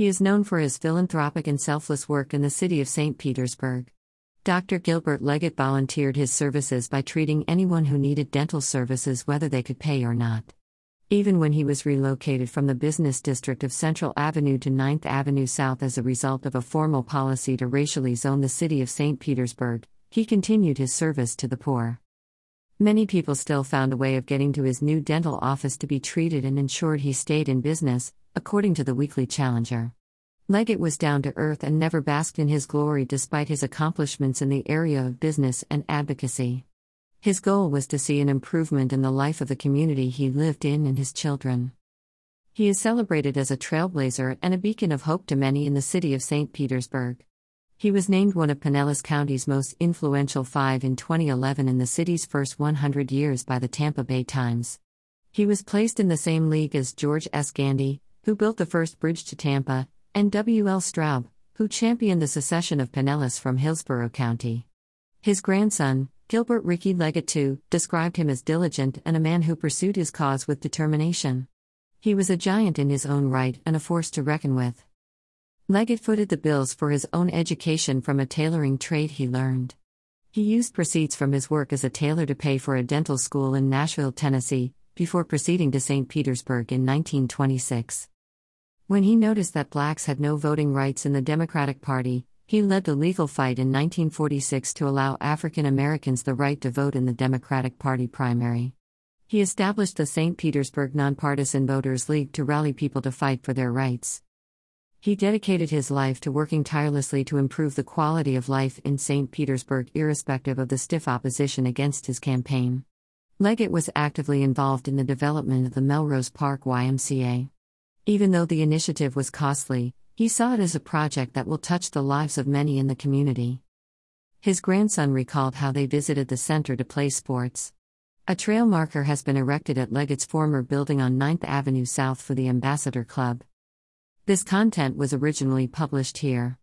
He is known for his philanthropic and selfless work in the city of St. Petersburg. Dr. Gilbert Leggett volunteered his services by treating anyone who needed dental services whether they could pay or not. Even when he was relocated from the business district of Central Avenue to 9th Avenue South as a result of a formal policy to racially zone the city of St. Petersburg, he continued his service to the poor. Many people still found a way of getting to his new dental office to be treated and ensured he stayed in business, according to the Weekly Challenger. Leggett was down to earth and never basked in his glory despite his accomplishments in the area of business and advocacy. His goal was to see an improvement in the life of the community he lived in and his children. He is celebrated as a trailblazer and a beacon of hope to many in the city of St. Petersburg. He was named one of Pinellas County's most influential five in 2011 in the city's first 100 years by the Tampa Bay Times. He was placed in the same league as George S. Gandy, who built the first bridge to Tampa, and W. L. Straub, who championed the secession of Pinellas from Hillsborough County. His grandson, Gilbert Ricky Leggett II, described him as diligent and a man who pursued his cause with determination. He was a giant in his own right and a force to reckon with. Leggett footed the bills for his own education from a tailoring trade he learned. He used proceeds from his work as a tailor to pay for a dental school in Nashville, Tennessee, before proceeding to St. Petersburg in 1926. When he noticed that blacks had no voting rights in the Democratic Party, he led the legal fight in 1946 to allow African Americans the right to vote in the Democratic Party primary. He established the St. Petersburg Nonpartisan Voters League to rally people to fight for their rights. He dedicated his life to working tirelessly to improve the quality of life in St. Petersburg, irrespective of the stiff opposition against his campaign. Leggett was actively involved in the development of the Melrose Park YMCA. Even though the initiative was costly, he saw it as a project that will touch the lives of many in the community. His grandson recalled how they visited the center to play sports. A trail marker has been erected at Leggett's former building on 9th Avenue South for the Ambassador Club. This content was originally published here.